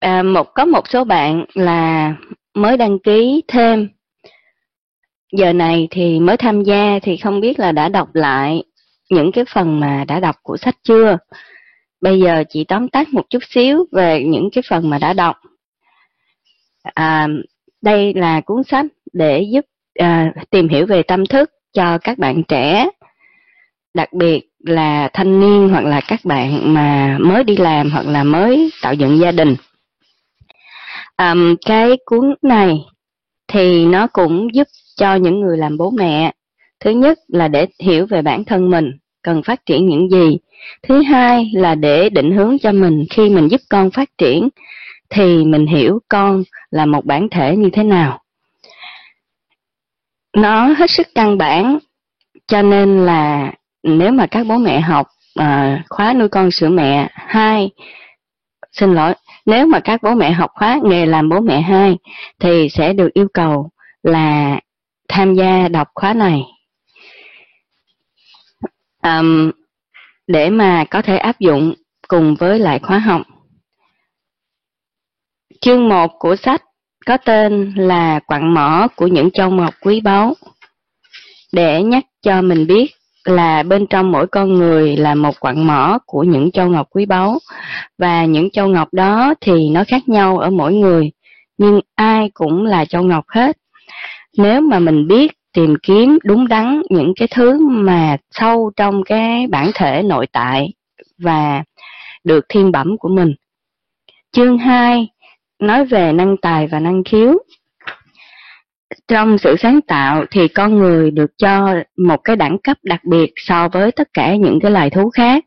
à, một có một số bạn là mới đăng ký thêm. Giờ này thì mới tham gia thì không biết là đã đọc lại những cái phần mà đã đọc của sách chưa. Bây giờ chị tóm tắt một chút xíu về những cái phần mà đã đọc. À, đây là cuốn sách để giúp à, tìm hiểu về tâm thức cho các bạn trẻ đặc biệt là thanh niên hoặc là các bạn mà mới đi làm hoặc là mới tạo dựng gia đình um, cái cuốn này thì nó cũng giúp cho những người làm bố mẹ. Thứ nhất là để hiểu về bản thân mình cần phát triển những gì. Thứ hai là để định hướng cho mình khi mình giúp con phát triển thì mình hiểu con là một bản thể như thế nào. Nó hết sức căn bản cho nên là nếu mà các bố mẹ học à, khóa nuôi con sữa mẹ hai xin lỗi nếu mà các bố mẹ học khóa nghề làm bố mẹ hai thì sẽ được yêu cầu là tham gia đọc khóa này um, để mà có thể áp dụng cùng với lại khóa học. Chương 1 của sách có tên là Quặng mỏ của những châu mộc quý báu. Để nhắc cho mình biết là bên trong mỗi con người là một quặng mỏ của những châu ngọc quý báu. Và những châu ngọc đó thì nó khác nhau ở mỗi người, nhưng ai cũng là châu ngọc hết. Nếu mà mình biết tìm kiếm đúng đắn những cái thứ mà sâu trong cái bản thể nội tại và được thiên bẩm của mình. Chương 2 nói về năng tài và năng khiếu trong sự sáng tạo thì con người được cho một cái đẳng cấp đặc biệt so với tất cả những cái loài thú khác.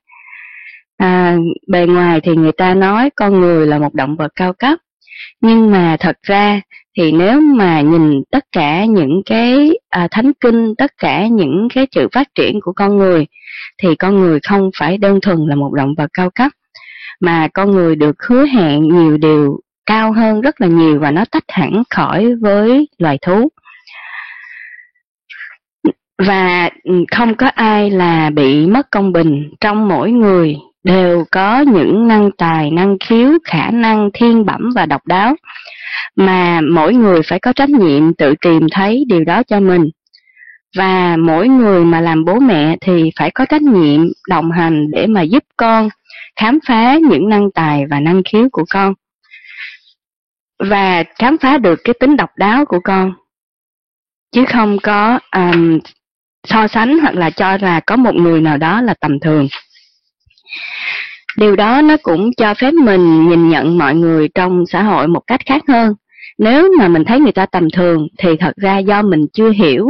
À, bề ngoài thì người ta nói con người là một động vật cao cấp nhưng mà thật ra thì nếu mà nhìn tất cả những cái à, thánh kinh tất cả những cái sự phát triển của con người thì con người không phải đơn thuần là một động vật cao cấp mà con người được hứa hẹn nhiều điều cao hơn rất là nhiều và nó tách hẳn khỏi với loài thú. Và không có ai là bị mất công bình. Trong mỗi người đều có những năng tài, năng khiếu, khả năng, thiên bẩm và độc đáo. Mà mỗi người phải có trách nhiệm tự tìm thấy điều đó cho mình. Và mỗi người mà làm bố mẹ thì phải có trách nhiệm đồng hành để mà giúp con khám phá những năng tài và năng khiếu của con và khám phá được cái tính độc đáo của con. Chứ không có um, so sánh hoặc là cho là có một người nào đó là tầm thường. Điều đó nó cũng cho phép mình nhìn nhận mọi người trong xã hội một cách khác hơn. Nếu mà mình thấy người ta tầm thường thì thật ra do mình chưa hiểu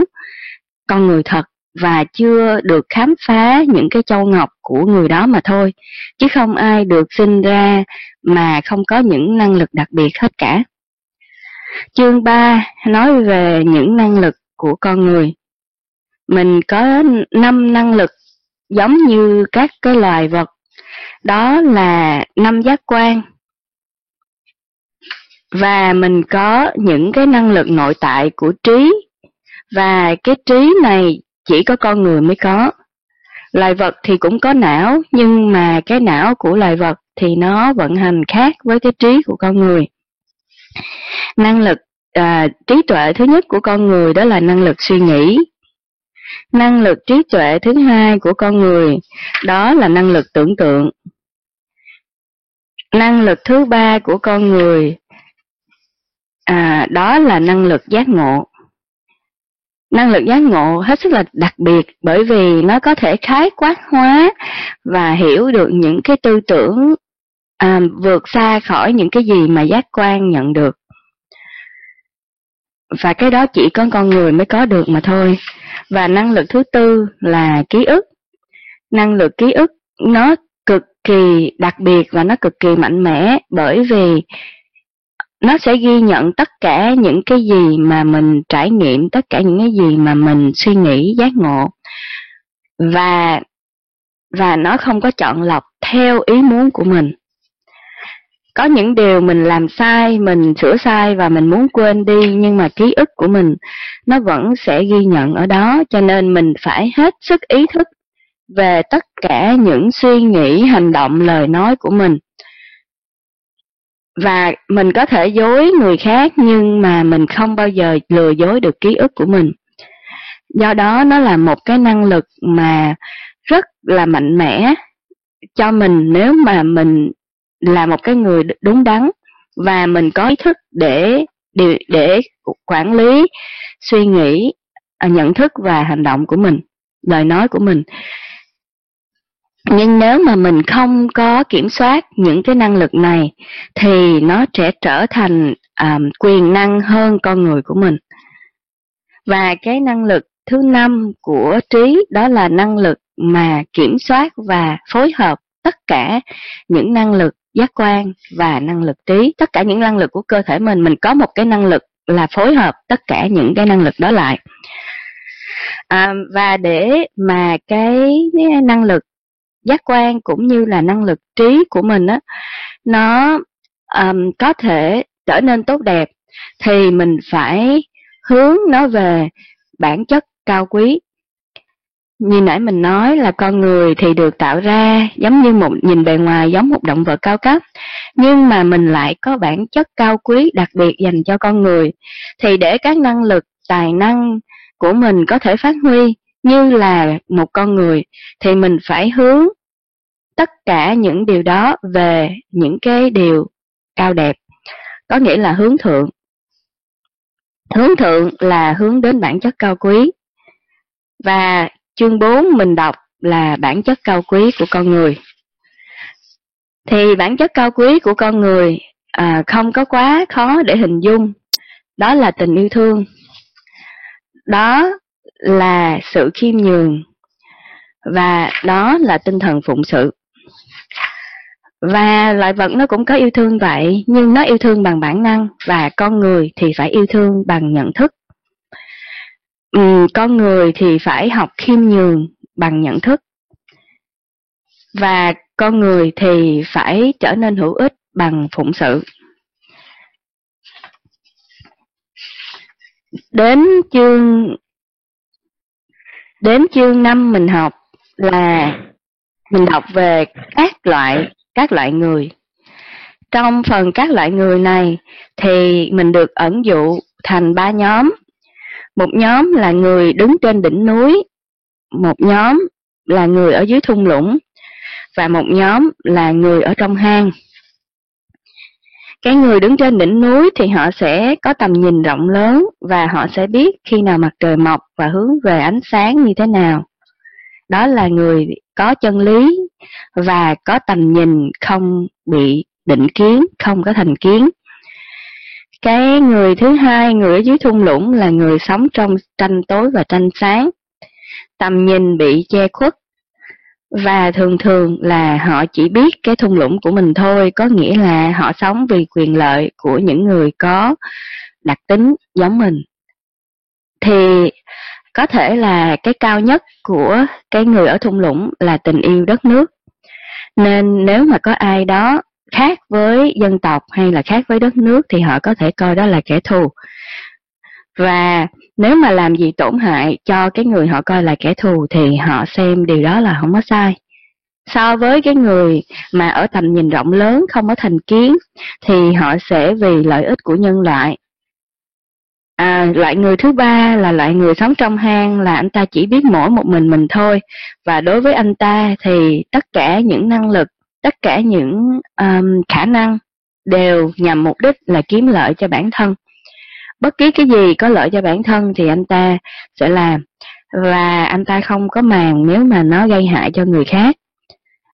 con người thật và chưa được khám phá những cái châu ngọc của người đó mà thôi. Chứ không ai được sinh ra mà không có những năng lực đặc biệt hết cả. Chương 3 nói về những năng lực của con người. Mình có năm năng lực giống như các cái loài vật. Đó là năm giác quan. Và mình có những cái năng lực nội tại của trí. Và cái trí này chỉ có con người mới có. Loài vật thì cũng có não nhưng mà cái não của loài vật thì nó vận hành khác với cái trí của con người. Năng lực à, trí tuệ thứ nhất của con người đó là năng lực suy nghĩ. Năng lực trí tuệ thứ hai của con người đó là năng lực tưởng tượng. Năng lực thứ ba của con người à, đó là năng lực giác ngộ năng lực giác ngộ hết sức là đặc biệt bởi vì nó có thể khái quát hóa và hiểu được những cái tư tưởng à, vượt xa khỏi những cái gì mà giác quan nhận được. Và cái đó chỉ có con người mới có được mà thôi. Và năng lực thứ tư là ký ức. Năng lực ký ức nó cực kỳ đặc biệt và nó cực kỳ mạnh mẽ bởi vì nó sẽ ghi nhận tất cả những cái gì mà mình trải nghiệm, tất cả những cái gì mà mình suy nghĩ, giác ngộ. Và và nó không có chọn lọc theo ý muốn của mình. Có những điều mình làm sai, mình sửa sai và mình muốn quên đi, nhưng mà ký ức của mình, nó vẫn sẽ ghi nhận ở đó. Cho nên mình phải hết sức ý thức về tất cả những suy nghĩ, hành động, lời nói của mình và mình có thể dối người khác nhưng mà mình không bao giờ lừa dối được ký ức của mình. Do đó nó là một cái năng lực mà rất là mạnh mẽ cho mình nếu mà mình là một cái người đúng đắn và mình có ý thức để để, để quản lý suy nghĩ à, nhận thức và hành động của mình lời nói của mình nhưng nếu mà mình không có kiểm soát những cái năng lực này thì nó sẽ trở thành um, quyền năng hơn con người của mình. Và cái năng lực thứ năm của trí đó là năng lực mà kiểm soát và phối hợp tất cả những năng lực giác quan và năng lực trí. Tất cả những năng lực của cơ thể mình mình có một cái năng lực là phối hợp tất cả những cái năng lực đó lại. À, và để mà cái năng lực giác quan cũng như là năng lực trí của mình á nó um, có thể trở nên tốt đẹp thì mình phải hướng nó về bản chất cao quý. Như nãy mình nói là con người thì được tạo ra giống như một nhìn bề ngoài giống một động vật cao cấp nhưng mà mình lại có bản chất cao quý đặc biệt dành cho con người thì để các năng lực tài năng của mình có thể phát huy như là một con người thì mình phải hướng tất cả những điều đó về những cái điều cao đẹp. Có nghĩa là hướng thượng. Hướng thượng là hướng đến bản chất cao quý. Và chương 4 mình đọc là bản chất cao quý của con người. Thì bản chất cao quý của con người à, không có quá khó để hình dung. Đó là tình yêu thương. Đó là sự khiêm nhường. Và đó là tinh thần phụng sự. Và loại vật nó cũng có yêu thương vậy nhưng nó yêu thương bằng bản năng và con người thì phải yêu thương bằng nhận thức. Ừ, con người thì phải học khiêm nhường bằng nhận thức. Và con người thì phải trở nên hữu ích bằng phụng sự. Đến chương đến chương năm mình học là mình đọc về các loại các loại người. Trong phần các loại người này thì mình được ẩn dụ thành ba nhóm. Một nhóm là người đứng trên đỉnh núi, một nhóm là người ở dưới thung lũng, và một nhóm là người ở trong hang. Cái người đứng trên đỉnh núi thì họ sẽ có tầm nhìn rộng lớn và họ sẽ biết khi nào mặt trời mọc và hướng về ánh sáng như thế nào. Đó là người có chân lý và có tầm nhìn không bị định kiến, không có thành kiến. Cái người thứ hai, người ở dưới thung lũng là người sống trong tranh tối và tranh sáng. Tầm nhìn bị che khuất và thường thường là họ chỉ biết cái thung lũng của mình thôi, có nghĩa là họ sống vì quyền lợi của những người có đặc tính giống mình thì có thể là cái cao nhất của cái người ở thung lũng là tình yêu đất nước. Nên nếu mà có ai đó khác với dân tộc hay là khác với đất nước thì họ có thể coi đó là kẻ thù. Và nếu mà làm gì tổn hại cho cái người họ coi là kẻ thù thì họ xem điều đó là không có sai. So với cái người mà ở tầm nhìn rộng lớn, không có thành kiến, thì họ sẽ vì lợi ích của nhân loại À, loại người thứ ba là loại người sống trong hang là anh ta chỉ biết mỗi một mình mình thôi. Và đối với anh ta thì tất cả những năng lực tất cả những um, khả năng đều nhằm mục đích là kiếm lợi cho bản thân. Bất kỳ cái gì có lợi cho bản thân thì anh ta sẽ làm. Và anh ta không có màng nếu mà nó gây hại cho người khác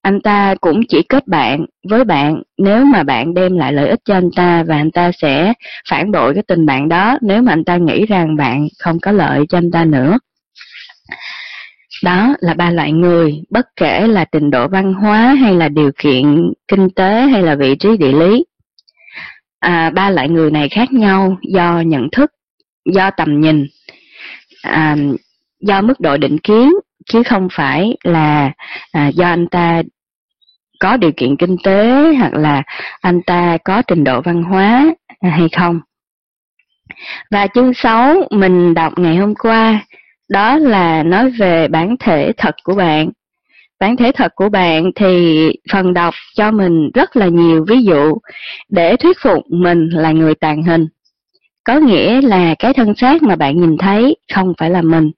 anh ta cũng chỉ kết bạn với bạn. Nếu mà bạn đem lại lợi ích cho anh ta và anh ta sẽ phản bội cái tình bạn đó nếu mà anh ta nghĩ rằng bạn không có lợi cho anh ta nữa. Đó là ba loại người bất kể là trình độ văn hóa hay là điều kiện kinh tế hay là vị trí địa lý. À, ba loại người này khác nhau do nhận thức do tầm nhìn à, do mức độ định kiến chứ không phải là à, do anh ta có điều kiện kinh tế hoặc là anh ta có trình độ văn hóa à, hay không. Và chương 6 mình đọc ngày hôm qua, đó là nói về bản thể thật của bạn bản thể thật của bạn thì phần đọc cho mình rất là nhiều ví dụ để thuyết phục mình là người tàn hình. Có nghĩa là cái thân xác mà bạn nhìn thấy không phải là mình.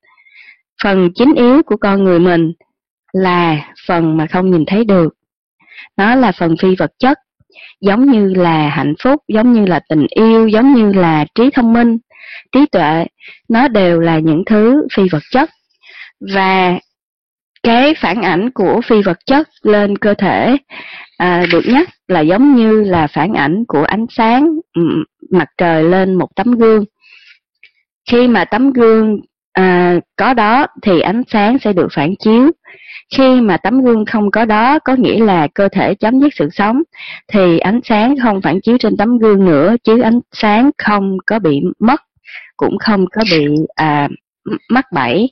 Phần chính yếu của con người mình là phần mà không nhìn thấy được. Nó là phần phi vật chất, giống như là hạnh phúc, giống như là tình yêu, giống như là trí thông minh, trí tuệ. Nó đều là những thứ phi vật chất. Và cái phản ảnh của phi vật chất lên cơ thể à, được nhắc là giống như là phản ảnh của ánh sáng ừ, mặt trời lên một tấm gương khi mà tấm gương à, có đó thì ánh sáng sẽ được phản chiếu. Khi mà tấm gương không có đó có nghĩa là cơ thể chấm dứt sự sống thì ánh sáng không phản chiếu trên tấm gương nữa chứ ánh sáng không có bị mất cũng không có bị à, mắc bẫy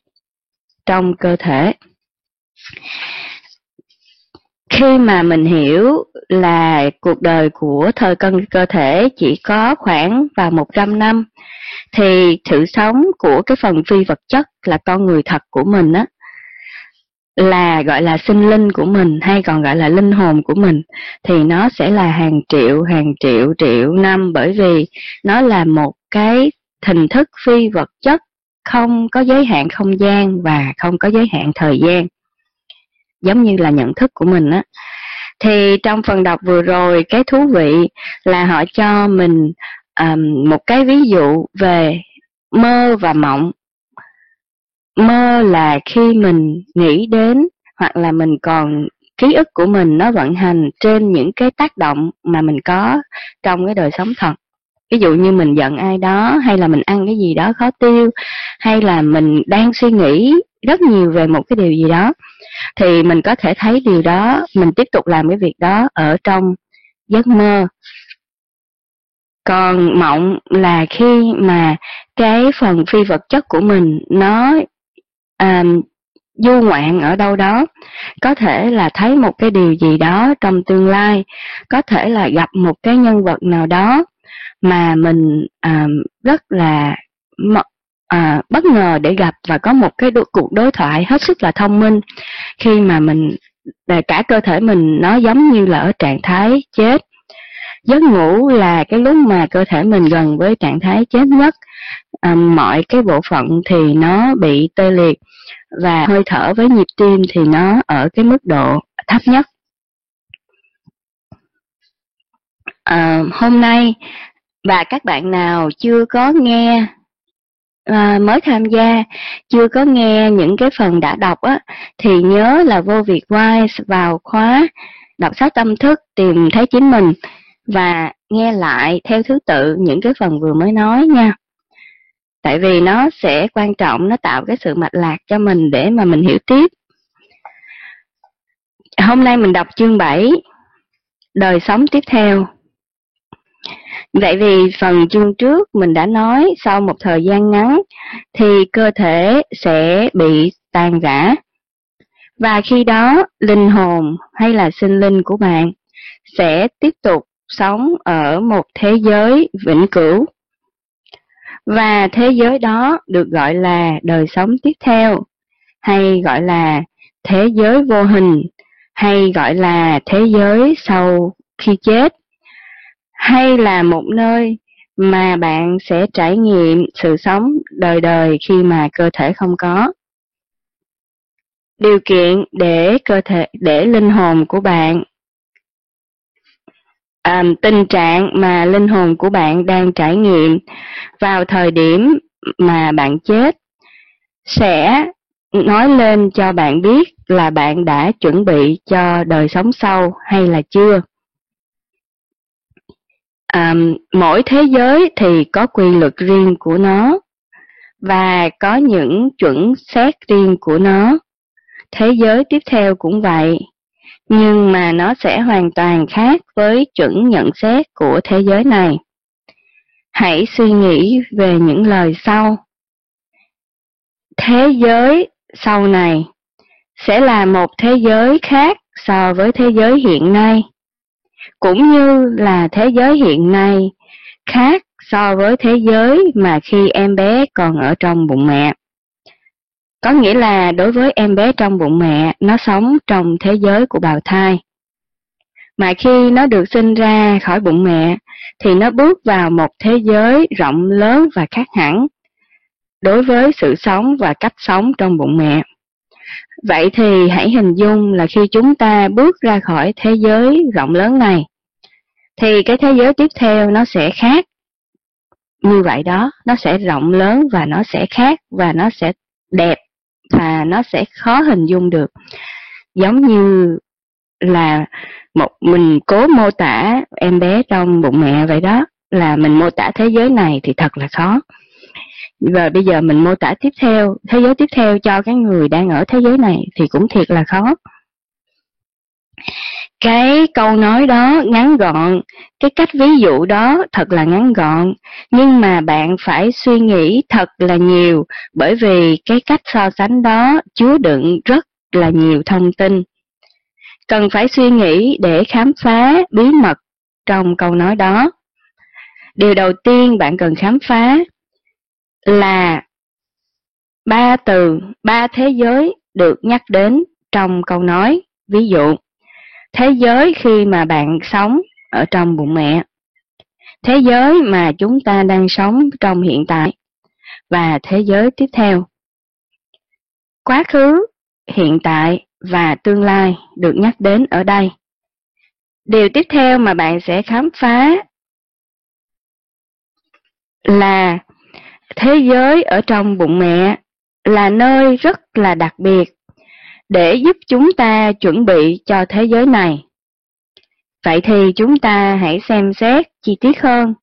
trong cơ thể khi mà mình hiểu là cuộc đời của thời cân, cơ thể chỉ có khoảng vào 100 năm, thì sự sống của cái phần phi vật chất là con người thật của mình á, là gọi là sinh linh của mình hay còn gọi là linh hồn của mình, thì nó sẽ là hàng triệu hàng triệu triệu năm. Bởi vì nó là một cái hình thức phi vật chất không có giới hạn không gian và không có giới hạn thời gian giống như là nhận thức của mình á. Thì trong phần đọc vừa rồi cái thú vị là họ cho mình um, một cái ví dụ về mơ và mộng. Mơ là khi mình nghĩ đến hoặc là mình còn ký ức của mình nó vận hành trên những cái tác động mà mình có trong cái đời sống thật. Ví dụ như mình giận ai đó hay là mình ăn cái gì đó khó tiêu hay là mình đang suy nghĩ rất nhiều về một cái điều gì đó thì mình có thể thấy điều đó mình tiếp tục làm cái việc đó ở trong giấc mơ. Còn mộng là khi mà cái phần phi vật chất của mình nó um, du ngoạn ở đâu đó có thể là thấy một cái điều gì đó trong tương lai có thể là gặp một cái nhân vật nào đó mà mình um, rất là à, bất ngờ để gặp và có một cái đo cuộc đối thoại hết sức là thông minh. Khi mà mình à, cả cơ thể mình nó giống như là ở trạng thái chết. Giấc ngủ là cái lúc mà cơ thể mình gần với trạng thái chết nhất. À, mọi cái bộ phận thì nó bị tê liệt và hơi thở với nhịp tim thì nó ở cái mức độ thấp nhất. À, hôm nay và các bạn nào chưa có nghe à, mới tham gia chưa có nghe những cái phần đã đọc á thì nhớ là vô việc wise vào khóa đọc sách tâm thức tìm thấy chính mình và nghe lại theo thứ tự những cái phần vừa mới nói nha. Tại vì nó sẽ quan trọng nó tạo cái sự mạch lạc cho mình để mà mình hiểu tiếp. Hôm nay mình đọc chương 7 đời sống tiếp theo. Vậy vì phần chương trước mình đã nói, sau một thời gian ngắn thì cơ thể sẽ bị tàn rã. Và khi đó, linh hồn hay là sinh linh của bạn sẽ tiếp tục sống ở một thế giới vĩnh cửu. Và thế giới đó được gọi là đời sống tiếp theo, hay gọi là thế giới vô hình, hay gọi là thế giới sau khi chết hay là một nơi mà bạn sẽ trải nghiệm sự sống đời đời khi mà cơ thể không có? Điều kiện để cơ thể để linh hồn của bạn à, tình trạng mà linh hồn của bạn đang trải nghiệm vào thời điểm mà bạn chết sẽ nói lên cho bạn biết là bạn đã chuẩn bị cho đời sống sau hay là chưa? À, mỗi thế giới thì có quy luật riêng của nó và có những chuẩn xét riêng của nó. Thế giới tiếp theo cũng vậy nhưng mà nó sẽ hoàn toàn khác với chuẩn nhận xét của thế giới này. Hãy suy nghĩ về những lời sau. Thế giới sau này sẽ là một thế giới khác so với thế giới hiện nay cũng như là thế giới hiện nay khác so với thế giới mà khi em bé còn ở trong bụng mẹ. Có nghĩa là đối với em bé trong bụng mẹ, nó sống trong thế giới của bào thai. Mà khi nó được sinh ra khỏi bụng mẹ, thì nó bước vào một thế giới rộng lớn và khác hẳn đối với sự sống và cách sống trong bụng mẹ. Vậy thì hãy hình dung là khi chúng ta bước ra khỏi thế giới rộng lớn này, thì cái thế giới tiếp theo nó sẽ khác. Như vậy đó, nó sẽ rộng lớn và nó sẽ khác và nó sẽ đẹp và nó sẽ khó hình dung được. Giống như là một mình cố mô tả em bé trong bụng mẹ vậy đó, là mình mô tả thế giới này thì thật là khó. Và bây giờ mình mô tả tiếp theo, thế giới tiếp theo cho cái người đang ở thế giới này thì cũng thiệt là khó. Cái câu nói đó ngắn gọn, cái cách ví dụ đó thật là ngắn gọn, nhưng mà bạn phải suy nghĩ thật là nhiều bởi vì cái cách so sánh đó chứa đựng rất là nhiều thông tin. Cần phải suy nghĩ để khám phá bí mật trong câu nói đó. Điều đầu tiên bạn cần khám phá là ba từ, ba thế giới được nhắc đến trong câu nói. Ví dụ, thế giới khi mà bạn sống ở trong bụng mẹ, thế giới mà chúng ta đang sống trong hiện tại, và thế giới tiếp theo. Quá khứ, hiện tại và tương lai được nhắc đến ở đây. Điều tiếp theo mà bạn sẽ khám phá là thế giới ở trong bụng mẹ là nơi rất là đặc biệt để giúp chúng ta chuẩn bị cho thế giới này. Vậy thì chúng ta hãy xem xét chi tiết hơn.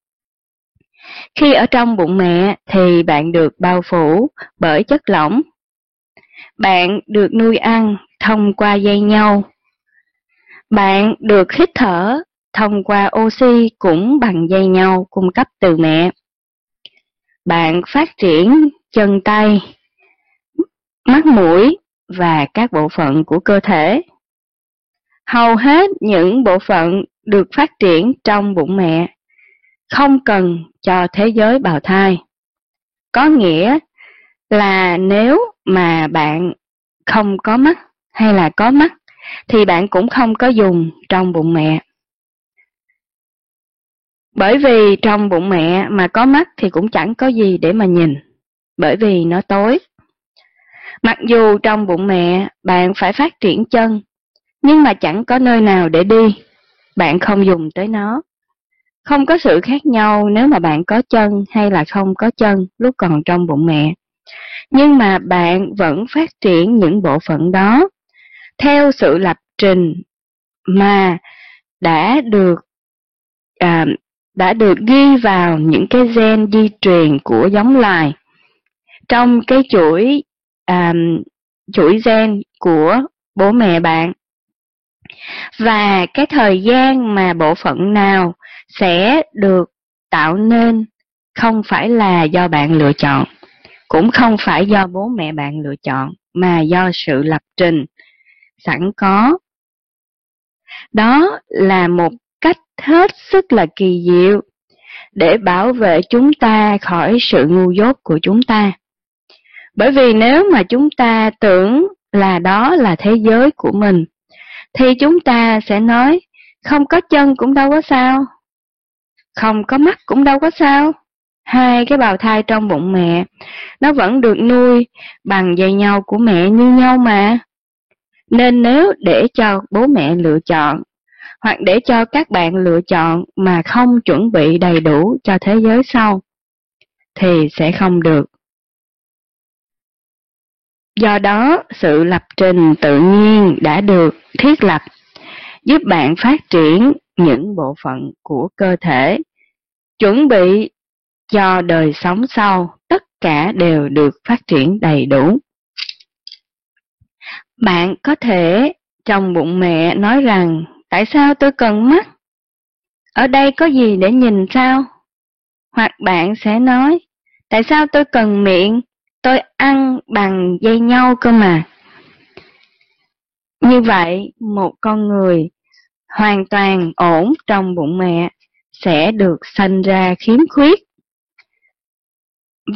Khi ở trong bụng mẹ thì bạn được bao phủ bởi chất lỏng. Bạn được nuôi ăn thông qua dây nhau. Bạn được hít thở thông qua oxy cũng bằng dây nhau cung cấp từ mẹ. Bạn phát triển chân tay, mắt mũi và các bộ phận của cơ thể. Hầu hết những bộ phận được phát triển trong bụng mẹ không cần cho thế giới bào thai. Có nghĩa là nếu mà bạn không có mắt hay là có mắt thì bạn cũng không có dùng trong bụng mẹ. Bởi vì trong bụng mẹ mà có mắt thì cũng chẳng có gì để mà nhìn, bởi vì nó tối. Mặc dù trong bụng mẹ bạn phải phát triển chân, nhưng mà chẳng có nơi nào để đi, bạn không dùng tới nó. Không có sự khác nhau nếu mà bạn có chân hay là không có chân lúc còn trong bụng mẹ. Nhưng mà bạn vẫn phát triển những bộ phận đó theo sự lập trình mà đã được à, đã được ghi vào những cái gen di truyền của giống loài. Trong cái chuỗi à, chuỗi gen của bố mẹ bạn. Và cái thời gian mà bộ phận nào sẽ được tạo nên không phải là do bạn lựa chọn cũng không phải do bố mẹ bạn lựa chọn mà do sự lập trình sẵn có. Đó là một cách hết sức là kỳ diệu để bảo vệ chúng ta khỏi sự ngu dốt của chúng ta. Bởi vì nếu mà chúng ta tưởng là đó là thế giới của mình, thì chúng ta sẽ nói không có chân cũng đâu có sao, không có mắt cũng đâu có sao. Hai cái bào thai trong bụng mẹ, nó vẫn được nuôi bằng dây nhau của mẹ như nhau mà. Nên nếu để cho bố mẹ lựa chọn hoặc để cho các bạn lựa chọn mà không chuẩn bị đầy đủ cho thế giới sau, thì sẽ không được. Do đó, sự lập trình tự nhiên đã được thiết lập, giúp bạn phát triển những bộ phận của cơ thể, chuẩn bị cho đời sống sau, tất cả đều được phát triển đầy đủ. Bạn có thể trong bụng mẹ nói rằng Tại sao tôi cần mắt? Ở đây có gì để nhìn sao? Hoặc bạn sẽ nói, tại sao tôi cần miệng? Tôi ăn bằng dây nhau cơ mà. Như vậy, một con người hoàn toàn ổn trong bụng mẹ sẽ được sinh ra khiếm khuyết.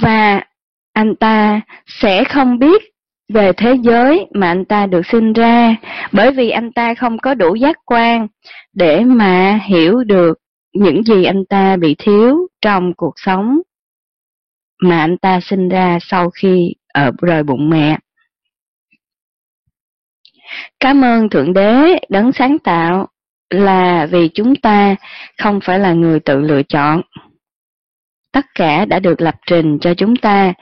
Và anh ta sẽ không biết về thế giới mà anh ta được sinh ra, bởi vì anh ta không có đủ giác quan để mà hiểu được những gì anh ta bị thiếu trong cuộc sống mà anh ta sinh ra sau khi ở rời bụng mẹ. Cảm ơn Thượng Đế đấng sáng tạo là vì chúng ta không phải là người tự lựa chọn. Tất cả đã được lập trình cho chúng ta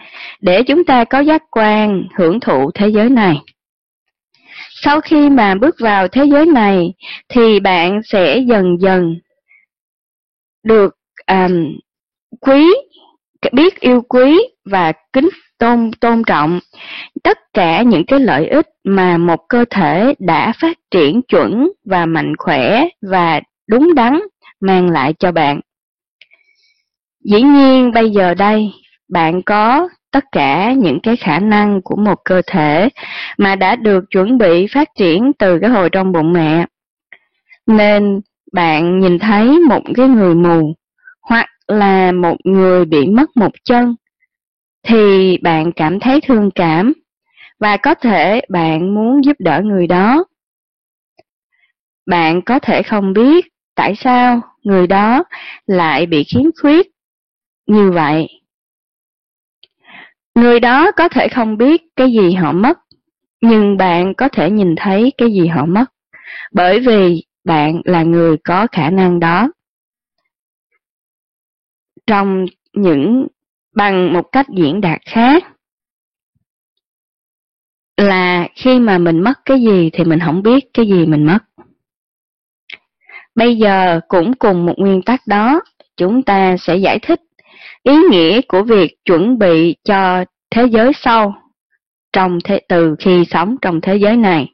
để chúng ta có giác quan hưởng thụ thế giới này. Sau khi mà bước vào thế giới này thì bạn sẽ dần dần được um, quý, biết yêu quý và kính tôn tôn trọng tất cả những cái lợi ích mà một cơ thể đã phát triển chuẩn và mạnh khỏe và đúng đắn mang lại cho bạn. Dĩ nhiên, bây giờ đây, bạn có tất cả những cái khả năng của một cơ thể mà đã được chuẩn bị phát triển từ cái hồi trong bụng mẹ. Nên bạn nhìn thấy một cái người mù, hoặc là một người bị mất một chân, thì bạn cảm thấy thương cảm và có thể bạn muốn giúp đỡ người đó. Bạn có thể không biết tại sao người đó lại bị khiếm khuyết như vậy. Người đó có thể không biết cái gì họ mất, nhưng bạn có thể nhìn thấy cái gì họ mất, bởi vì bạn là người có khả năng đó. Trong những bằng một cách diễn đạt khác là khi mà mình mất cái gì thì mình không biết cái gì mình mất. Bây giờ cũng cùng một nguyên tắc đó, chúng ta sẽ giải thích ý nghĩa của việc chuẩn bị cho thế giới sau trong thế, từ khi sống trong thế giới này.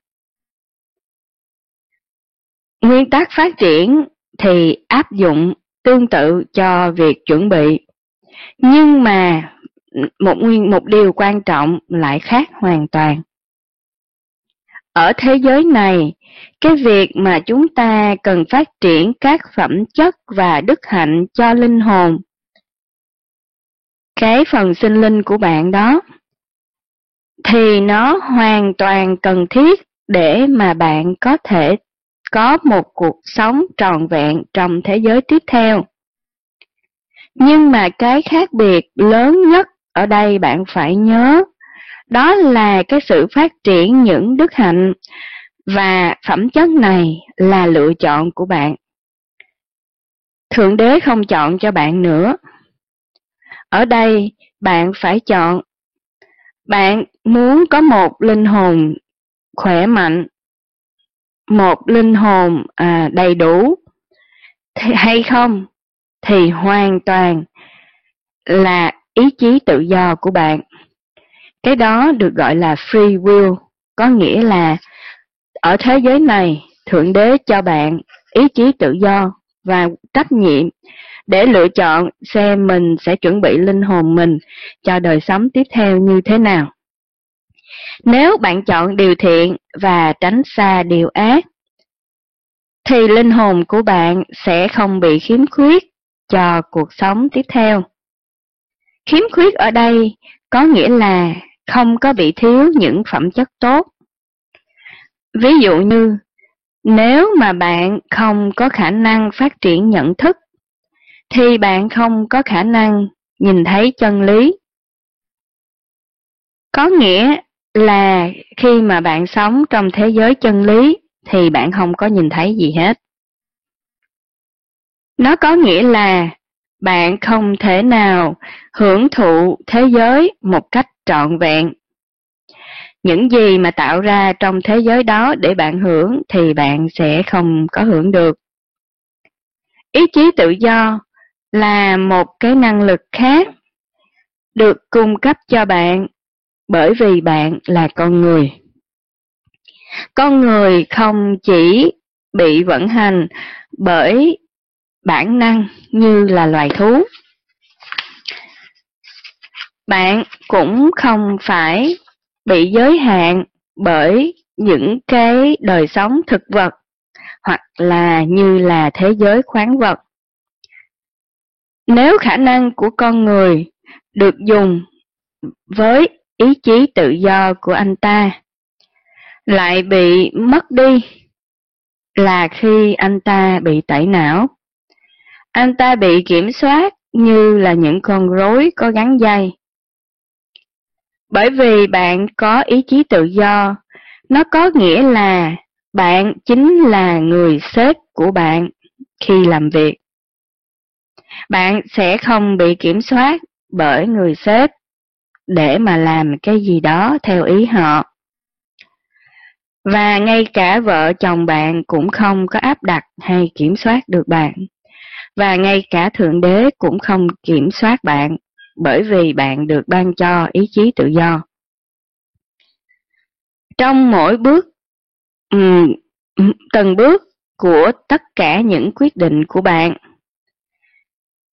Nguyên tắc phát triển thì áp dụng tương tự cho việc chuẩn bị nhưng mà một nguyên một điều quan trọng lại khác hoàn toàn. Ở thế giới này, cái việc mà chúng ta cần phát triển các phẩm chất và đức hạnh cho linh hồn, cái phần sinh linh của bạn đó, thì nó hoàn toàn cần thiết để mà bạn có thể có một cuộc sống tròn vẹn trong thế giới tiếp theo. Nhưng mà cái khác biệt lớn nhất ở đây bạn phải nhớ, đó là cái sự phát triển những đức hạnh và phẩm chất này là lựa chọn của bạn. Thượng đế không chọn cho bạn nữa. Ở đây bạn phải chọn. Bạn muốn có một linh hồn khỏe mạnh, một linh hồn à, đầy đủ hay không? thì hoàn toàn là ý chí tự do của bạn. Cái đó được gọi là free will, có nghĩa là ở thế giới này, Thượng Đế cho bạn ý chí tự do và trách nhiệm để lựa chọn xem mình sẽ chuẩn bị linh hồn mình cho đời sống tiếp theo như thế nào. Nếu bạn chọn điều thiện và tránh xa điều ác, thì linh hồn của bạn sẽ không bị khiếm khuyết cho cuộc sống tiếp theo. Khiếm khuyết ở đây có nghĩa là không có bị thiếu những phẩm chất tốt. Ví dụ như, nếu mà bạn không có khả năng phát triển nhận thức, thì bạn không có khả năng nhìn thấy chân lý. Có nghĩa là khi mà bạn sống trong thế giới chân lý thì bạn không có nhìn thấy gì hết. Nó có nghĩa là bạn không thể nào hưởng thụ thế giới một cách trọn vẹn. Những gì mà tạo ra trong thế giới đó để bạn hưởng thì bạn sẽ không có hưởng được. Ý chí tự do là một cái năng lực khác được cung cấp cho bạn bởi vì bạn là con người. Con người không chỉ bị vận hành bởi bản năng như là loài thú. Bạn cũng không phải bị giới hạn bởi những cái đời sống thực vật hoặc là như là thế giới khoáng vật. Nếu khả năng của con người được dùng với ý chí tự do của anh ta lại bị mất đi là khi anh ta bị tẩy não. Anh ta bị kiểm soát như là những con rối có gắn dây. Bởi vì bạn có ý chí tự do, nó có nghĩa là bạn chính là người sếp của bạn khi làm việc. Bạn sẽ không bị kiểm soát bởi người sếp để mà làm cái gì đó theo ý họ. Và ngay cả vợ chồng bạn cũng không có áp đặt hay kiểm soát được bạn. Và ngay cả Thượng Đế cũng không kiểm soát bạn, bởi vì bạn được ban cho ý chí tự do. Trong mỗi bước, từng bước của tất cả những quyết định của bạn,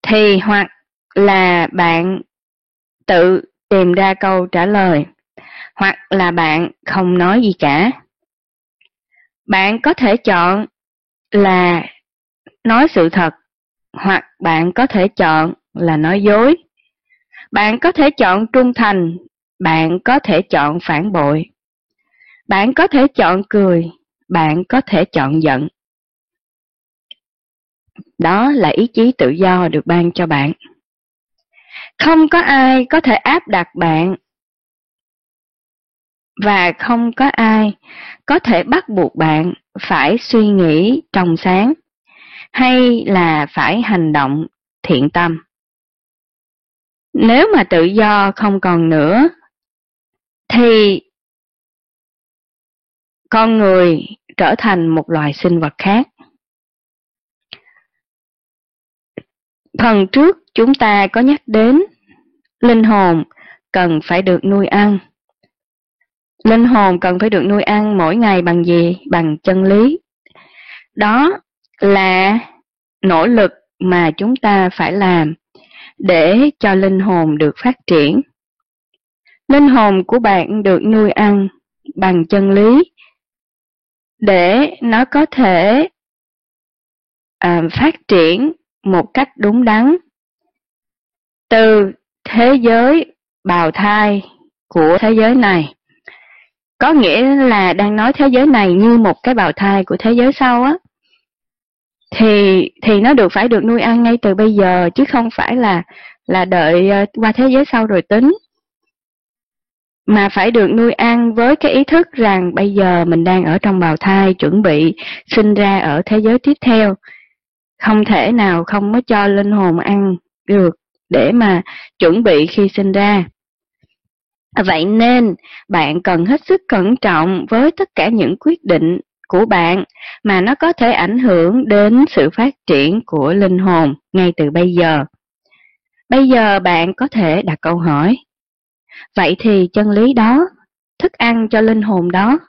thì hoặc là bạn tự tìm ra câu trả lời, hoặc là bạn không nói gì cả. Bạn có thể chọn là nói sự thật, hoặc bạn có thể chọn là nói dối. Bạn có thể chọn trung thành, bạn có thể chọn phản bội. Bạn có thể chọn cười, bạn có thể chọn giận. Đó là ý chí tự do được ban cho bạn. Không có ai có thể áp đặt bạn và không có ai có thể bắt buộc bạn phải suy nghĩ trong sáng hay là phải hành động thiện tâm. Nếu mà tự do không còn nữa, thì con người trở thành một loài sinh vật khác. Phần trước chúng ta có nhắc đến linh hồn cần phải được nuôi ăn. Linh hồn cần phải được nuôi ăn mỗi ngày bằng gì? Bằng chân lý. Đó là nỗ lực mà chúng ta phải làm để cho linh hồn được phát triển. Linh hồn của bạn được nuôi ăn bằng chân lý để nó có thể à, phát triển một cách đúng đắn từ thế giới bào thai của thế giới này. Có nghĩa là đang nói thế giới này như một cái bào thai của thế giới sau á. Thì thì nó được phải được nuôi ăn ngay từ bây giờ, chứ không phải là là đợi ờ, qua thế giới sau rồi tính. Mà phải được nuôi ăn với cái ý thức rằng bây giờ mình đang ở trong bào thai, chuẩn bị sinh ra ở thế giới tiếp theo. Không thể nào không có cho linh hồn ăn được để mà chuẩn bị khi sinh ra. À, vậy nên bạn cần hết sức cẩn trọng với tất cả những quyết định của bạn mà nó có thể ảnh hưởng đến sự phát triển của linh hồn ngay từ bây giờ. Bây giờ bạn có thể đặt câu hỏi. Vậy thì chân lý đó, thức ăn cho linh hồn đó,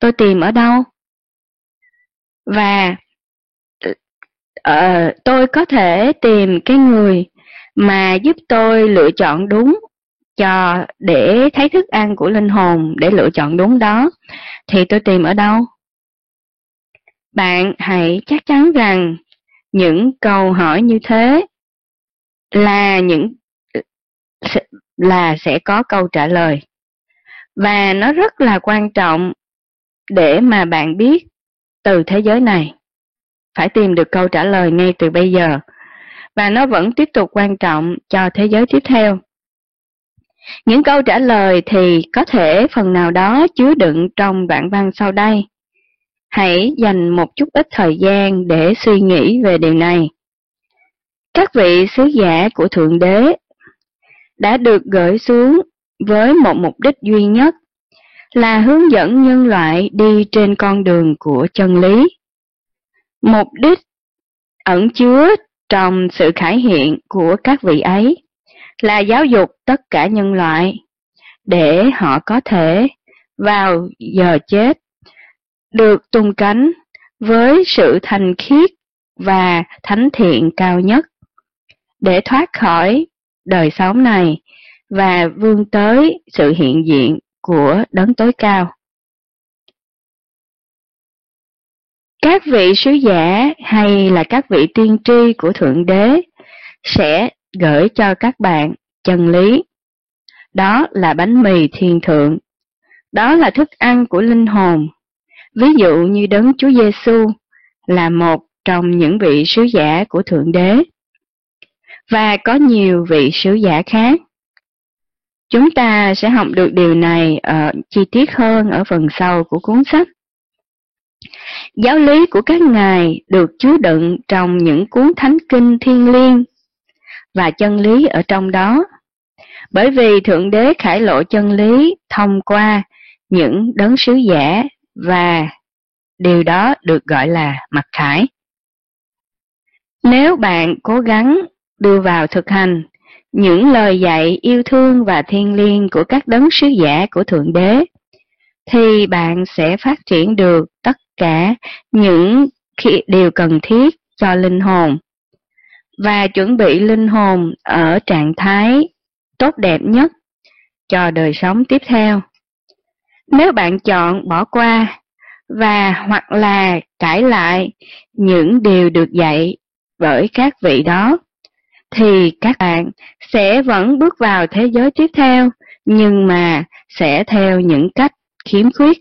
tôi tìm ở đâu? Và uh, tôi có thể tìm cái người mà giúp tôi lựa chọn đúng cho để thấy thức ăn của linh hồn để lựa chọn đúng đó. Thì tôi tìm ở đâu? Bạn hãy chắc chắn rằng những câu hỏi như thế là những là sẽ có câu trả lời. Và nó rất là quan trọng để mà bạn biết từ thế giới này phải tìm được câu trả lời ngay từ bây giờ và nó vẫn tiếp tục quan trọng cho thế giới tiếp theo. Những câu trả lời thì có thể phần nào đó chứa đựng trong đoạn văn sau đây. Hãy dành một chút ít thời gian để suy nghĩ về điều này. Các vị sứ giả của Thượng Đế đã được gửi xuống với một mục đích duy nhất là hướng dẫn nhân loại đi trên con đường của chân lý. Mục đích ẩn chứa trong sự khải hiện của các vị ấy là giáo dục tất cả nhân loại để họ có thể vào giờ chết, được tung cánh với sự thành khiết và thánh thiện cao nhất để thoát khỏi đời sống này và vươn tới sự hiện diện của đấng tối cao. Các vị sứ giả hay là các vị tiên tri của Thượng Đế sẽ gửi cho các bạn chân lý. đó là bánh mì thiên thượng. Đó là thức ăn của linh hồn. Ví dụ như đấng Chúa Giêsu là một trong những vị sứ giả của Thượng Đế. Và có nhiều vị sứ giả khác. Chúng ta sẽ học được điều này ở chi tiết hơn ở phần sau của cuốn sách. Giáo lý của các ngài được chứa đựng trong những cuốn thánh kinh thiên liêng và chân lý ở trong đó. Bởi vì Thượng Đế khải lộ chân lý thông qua những đấng sứ giả và điều đó được gọi là mặc khải. Nếu bạn cố gắng đưa vào thực hành những lời dạy yêu thương và thiên liêng của các đấng sứ giả của Thượng Đế, thì bạn sẽ phát triển được tất cả những điều cần thiết cho linh hồn và chuẩn bị linh hồn ở trạng thái tốt đẹp nhất cho đời sống tiếp theo. Nếu bạn chọn bỏ qua và hoặc là cãi lại những điều được dạy bởi các vị đó, thì các bạn sẽ vẫn bước vào thế giới tiếp theo, nhưng mà sẽ theo những cách khiếm khuyết.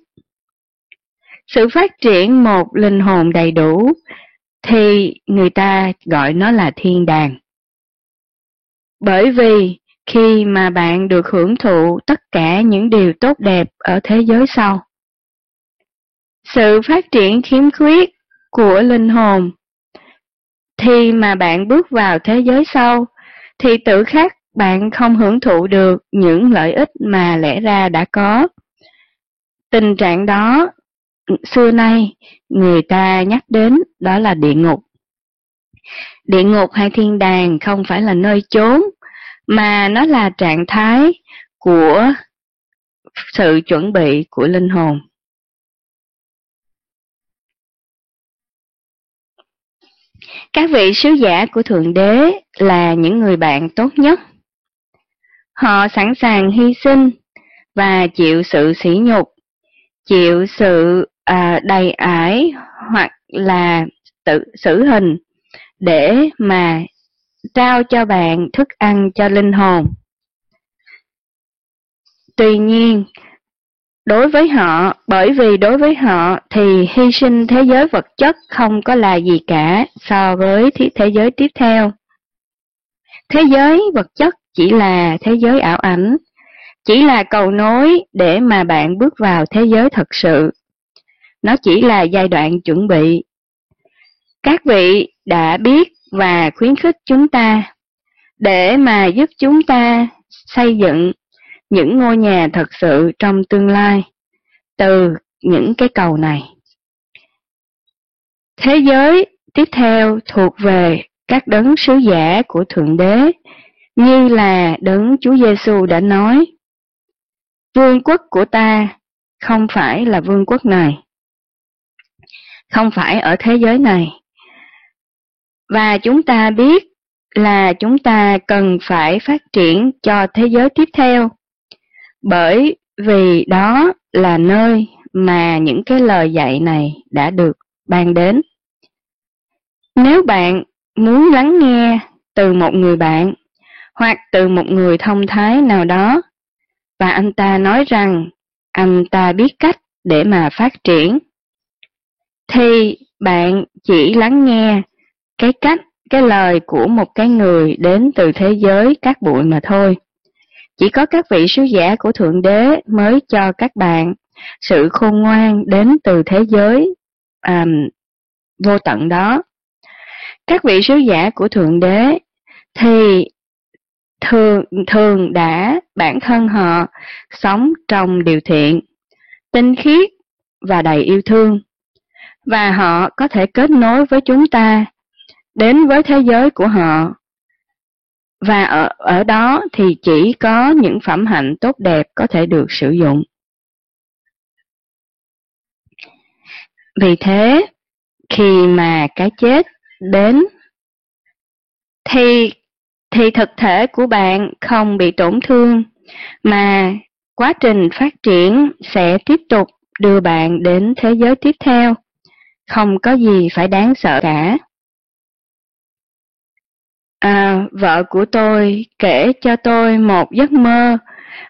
Sự phát triển một linh hồn đầy đủ thì người ta gọi nó là thiên đàng. Bởi vì khi mà bạn được hưởng thụ tất cả những điều tốt đẹp ở thế giới sau, sự phát triển khiếm khuyết của linh hồn thì mà bạn bước vào thế giới sau thì tự khắc bạn không hưởng thụ được những lợi ích mà lẽ ra đã có. Tình trạng đó ừ, xưa nay người ta nhắc đến đó là địa ngục. Địa ngục hay thiên đàng không phải là nơi chốn, mà nó là trạng thái của sự chuẩn bị của linh hồn. Các vị sứ giả của Thượng Đế là những người bạn tốt nhất. Họ sẵn sàng hy sinh và chịu sự sỉ nhục, chịu sự à, đầy ải hoặc là tự xử hình để mà trao cho bạn thức ăn cho linh hồn. Tuy nhiên, đối với họ, bởi vì đối với họ thì hy sinh thế giới vật chất không có là gì cả so với thế giới tiếp theo. Thế giới vật chất chỉ là thế giới ảo ảnh, chỉ là cầu nối để mà bạn bước vào thế giới thật sự. Nó chỉ là giai đoạn chuẩn bị. Các vị đã biết và khuyến khích chúng ta để mà giúp chúng ta xây dựng những ngôi nhà thật sự trong tương lai từ những cái cầu này. Thế giới tiếp theo thuộc về các đấng sứ giả của Thượng Đế, như là đấng Chúa Giêsu đã nói. Vương quốc của ta không phải là vương quốc này, không phải ở thế giới này. Và chúng ta biết là chúng ta cần phải phát triển cho thế giới tiếp theo bởi vì đó là nơi mà những cái lời dạy này đã được ban đến. Nếu bạn muốn lắng nghe từ một người bạn hoặc từ một người thông thái nào đó và anh ta nói rằng anh ta biết cách để mà phát triển thì bạn chỉ lắng nghe cái cách cái lời của một cái người đến từ thế giới các bụi mà thôi chỉ có các vị sứ giả của Thượng Đế mới cho các bạn sự khôn ngoan đến từ thế giới um, vô tận đó. Các vị sứ giả của Thượng Đế thì thường thường đã bản thân họ sống trong điều thiện, tinh khiết và đầy yêu thương, và họ có thể kết nối với chúng ta đến với thế giới của họ và ở, ở đó thì chỉ có những phẩm hạnh tốt đẹp có thể được sử dụng. Vì thế, khi mà cái chết đến thì thì thực thể của bạn không bị tổn thương mà quá trình phát triển sẽ tiếp tục đưa bạn đến thế giới tiếp theo. Không có gì phải đáng sợ cả. À, vợ của tôi kể cho tôi một giấc mơ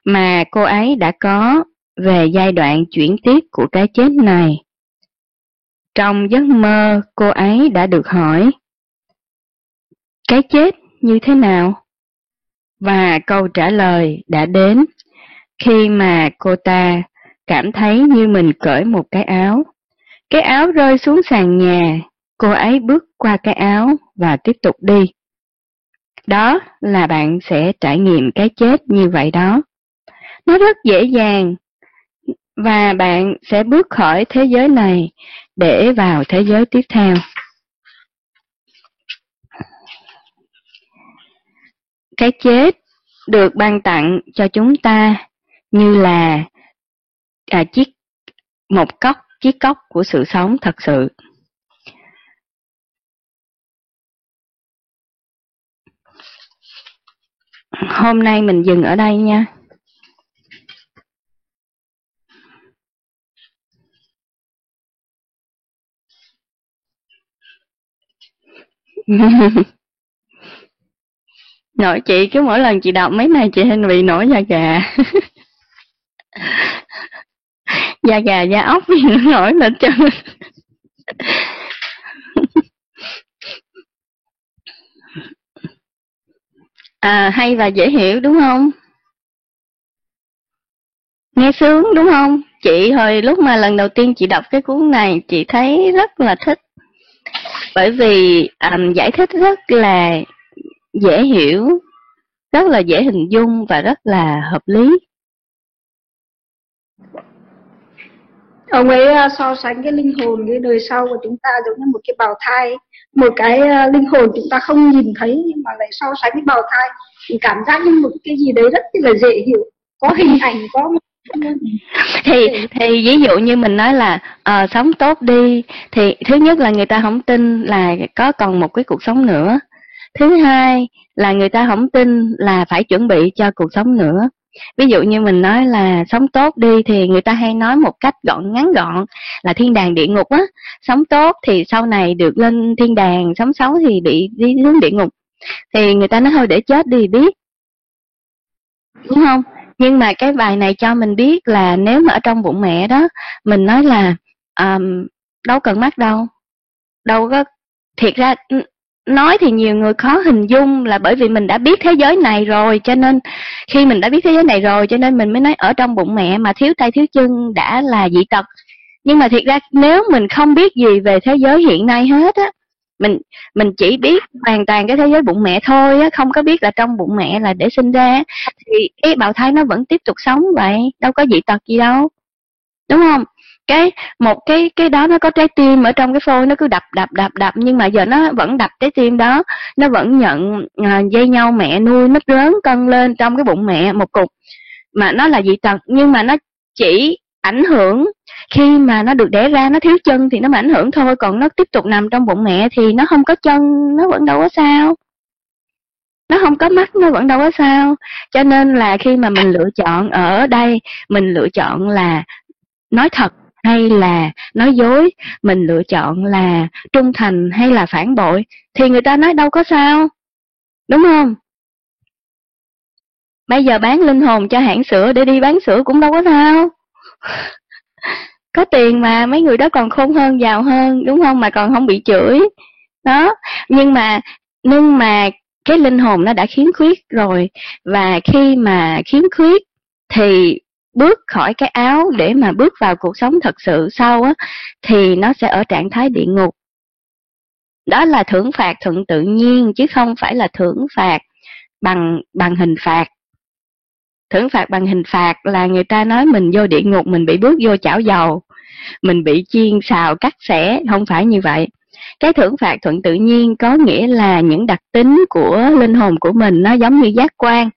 mà cô ấy đã có về giai đoạn chuyển tiếp của cái chết này. Trong giấc mơ, cô ấy đã được hỏi, cái chết như thế nào? Và câu trả lời đã đến khi mà cô ta cảm thấy như mình cởi một cái áo. Cái áo rơi xuống sàn nhà, cô ấy bước qua cái áo và tiếp tục đi. Đó là bạn sẽ trải nghiệm cái chết như vậy đó. Nó rất dễ dàng và bạn sẽ bước khỏi thế giới này để vào thế giới tiếp theo. Cái chết được ban tặng cho chúng ta như là à, chiếc một cốc chiếc cốc của sự sống thật sự. Hôm nay mình dừng ở đây nha. Nội chị cứ mỗi lần chị đọc mấy này chị hay bị nổi da gà. da gà da ốc gì nó nổi lên trơn. à, hay và dễ hiểu đúng không? Nghe sướng đúng không? Chị hồi lúc mà lần đầu tiên chị đọc cái cuốn này chị thấy rất là thích bởi vì um, giải thích rất là dễ hiểu rất là dễ hình dung và rất là hợp lý. Ông ấy uh, so sánh cái linh hồn cái đời sau của chúng ta giống như một cái bào thai một cái uh, linh hồn chúng ta không nhìn thấy nhưng mà lại so sánh với bào thai. Thì cảm giác như một cái gì đấy rất là dễ hiểu. Có hình ảnh có thì thì ví dụ như mình nói là uh, sống tốt đi thì thứ nhất là người ta không tin là có còn một cái cuộc sống nữa thứ hai là người ta không tin là phải chuẩn bị cho cuộc sống nữa. Ví dụ như mình nói là sống tốt đi thì người ta hay nói một cách gọn ngắn gọn là thiên đàng địa ngục á. Sống tốt thì sau này được lên thiên đàng sống xấu thì bị đi xuống địa ngục. Thì người ta nói thôi để chết đi biết. Đúng không? Nhưng mà cái bài này cho mình biết là nếu mà ở trong bụng mẹ đó mình nói là um, đâu cần mắt đâu. Đâu có thiệt ra nói thì nhiều người khó hình dung là bởi vì mình đã biết thế giới này rồi, cho nên khi mình đã biết thế giới này rồi, cho nên mình mới nói ở trong bụng mẹ mà thiếu tay thiếu chân đã là dị tật. Nhưng mà thiệt ra nếu mình không biết gì về thế giới hiện nay hết á, mình mình chỉ biết hoàn toàn cái thế giới bụng mẹ thôi á, không có biết là trong bụng mẹ là để sinh ra thì cái bào thai nó vẫn tiếp tục sống vậy, đâu có dị tật gì đâu. Đúng không? Cái một cái cái đó nó có trái tim ở trong cái phôi nó cứ đập đập đập đập nhưng mà giờ nó vẫn đập trái tim đó. Nó vẫn nhận à, dây nhau mẹ nuôi nó lớn cân lên trong cái bụng mẹ một cục. Mà nó là dị tật nhưng mà nó chỉ ảnh hưởng khi mà nó được đẻ ra nó thiếu chân thì nó mà ảnh hưởng thôi còn nó tiếp tục nằm trong bụng mẹ thì nó không có chân nó vẫn đâu có sao. Nó không có mắt nó vẫn đâu có sao. Cho nên là khi mà mình lựa chọn ở đây mình lựa chọn là nói thật hay là nói dối, mình lựa chọn là trung thành hay là phản bội, thì người ta nói đâu có sao. Đúng không? Bây giờ bán linh hồn cho hãng sữa để đi bán sữa cũng đâu có sao. Có tiền mà mấy người đó còn khôn hơn, giàu hơn, đúng không? Mà còn không bị chửi. Đó. Nhưng mà nhưng mà cái linh hồn nó đã khiếm khuyết rồi. Và khi mà khiếm khuyết thì bước khỏi cái áo để mà bước vào cuộc sống thật sự sau á, thì nó sẽ ở trạng thái địa ngục. Đó là thưởng phạt thuận tự nhiên, chứ không phải là thưởng phạt bằng bằng hình phạt. Thưởng phạt bằng hình phạt là người ta nói mình vô địa ngục, mình bị bước vô chảo dầu, mình bị chiên xào cắt xẻ, không phải như vậy. Cái thưởng phạt thuận tự nhiên có nghĩa là những đặc tính của linh hồn của mình nó giống như giác quan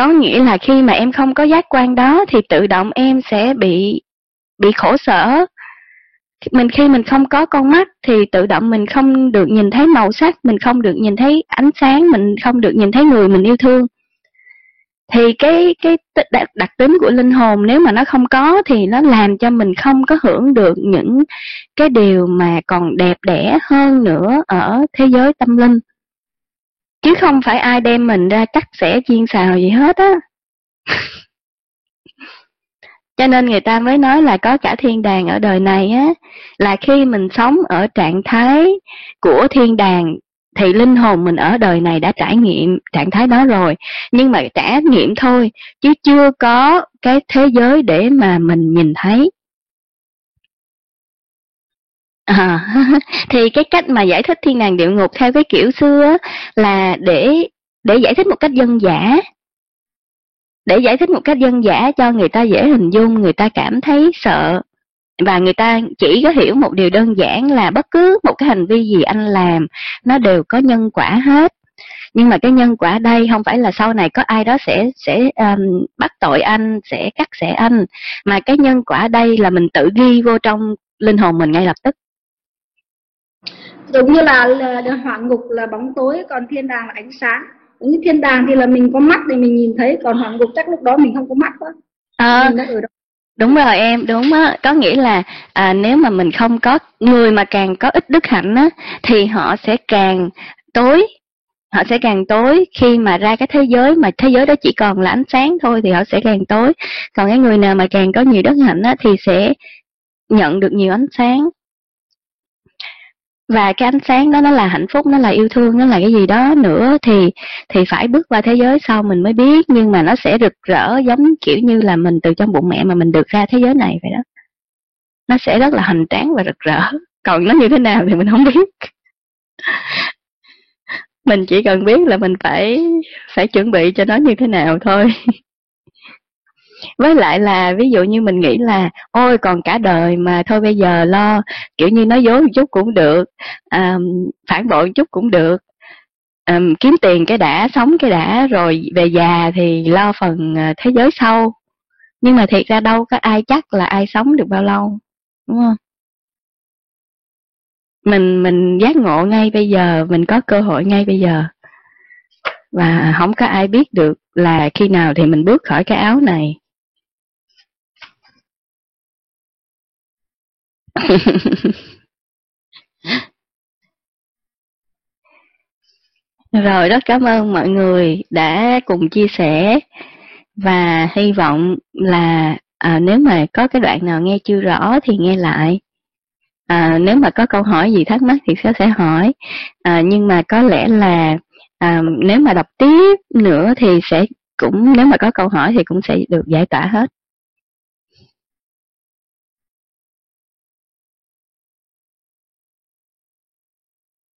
có nghĩa là khi mà em không có giác quan đó thì tự động em sẽ bị bị khổ sở. Mình khi mình không có con mắt thì tự động mình không được nhìn thấy màu sắc mình không được nhìn thấy ánh sáng mình không được nhìn thấy người mình yêu thương. Thì cái cái đặc, đặc tính của linh hồn nếu mà nó không có thì nó làm cho mình không có hưởng được những cái điều mà còn đẹp đẽ hơn nữa ở thế giới tâm linh chứ không phải ai đem mình ra cắt xẻ chiên xào gì hết á. Cho nên người ta mới nói là có cả thiên đàng ở đời này á. Là khi mình sống ở trạng thái của thiên đàng, thì linh hồn mình ở đời này đã trải nghiệm trạng thái đó rồi. Nhưng mà trải nghiệm thôi, chứ chưa có cái thế giới để mà mình nhìn thấy à, thì cái cách mà giải thích thiên đàng địa ngục theo cái kiểu xưa là để để giải thích một cách dân dã. Để giải thích một cách dân dã cho người ta dễ hình dung người ta cảm thấy sợ. Và người ta chỉ có hiểu một điều đơn giản là bất cứ một cái hành vi gì anh làm nó đều có nhân quả hết. Nhưng mà cái nhân quả đây không phải là sau này có ai đó sẽ sẽ um, bắt tội anh sẽ cắt xẻ anh. Mà cái nhân quả đây là mình tự ghi vô trong linh hồn mình ngay lập tức giống như là, là hoạn ngục là bóng tối còn thiên đàng là ánh sáng. Giống như thiên đàng thì là mình có mắt để mình nhìn thấy còn hoạn ngục chắc lúc đó mình không có mắt đó. à, đúng rồi em đúng á. Có nghĩa là à, nếu mà mình không có người mà càng có ít đức hạnh á thì họ sẽ càng tối họ sẽ càng tối. Khi mà ra cái thế giới mà thế giới đó chỉ còn là ánh sáng thôi thì họ sẽ càng tối. Còn cái người nào mà càng có nhiều đức hạnh á thì sẽ nhận được nhiều ánh sáng và cái ánh sáng đó nó là hạnh phúc, nó là yêu thương, nó là cái gì đó nữa thì thì phải bước qua thế giới sau mình mới biết. Nhưng mà nó sẽ rực rỡ giống kiểu như là mình từ trong bụng mẹ mà mình được ra thế giới này vậy đó. Nó sẽ rất là hoành tráng và rực rỡ. Còn nó như thế nào thì mình không biết. Mình chỉ cần biết là mình phải phải chuẩn bị cho nó như thế nào thôi. với lại là ví dụ như mình nghĩ là ôi còn cả đời mà thôi bây giờ lo. Kiểu như nói dối một chút cũng được à, phản bội một chút cũng được. À, kiếm tiền cái đã sống cái đã rồi về già thì lo phần ờ, thế giới sau. Nhưng mà thiệt ra đâu có ai chắc là ai sống được bao lâu đúng không? Mình mình giác ngộ ngay bây giờ mình có cơ hội ngay bây giờ. Và không có ai biết được là khi nào thì mình bước khỏi cái áo này. Rồi rất cảm ơn mọi người đã cùng chia sẻ và hy vọng là à, nếu mà có cái đoạn nào nghe chưa rõ thì nghe lại. À, nếu mà có câu hỏi gì thắc mắc thì sẽ sẽ hỏi. À, nhưng mà có lẽ là à, nếu mà đọc tiếp nữa thì sẽ cũng nếu mà có câu hỏi thì cũng sẽ được giải tỏa hết.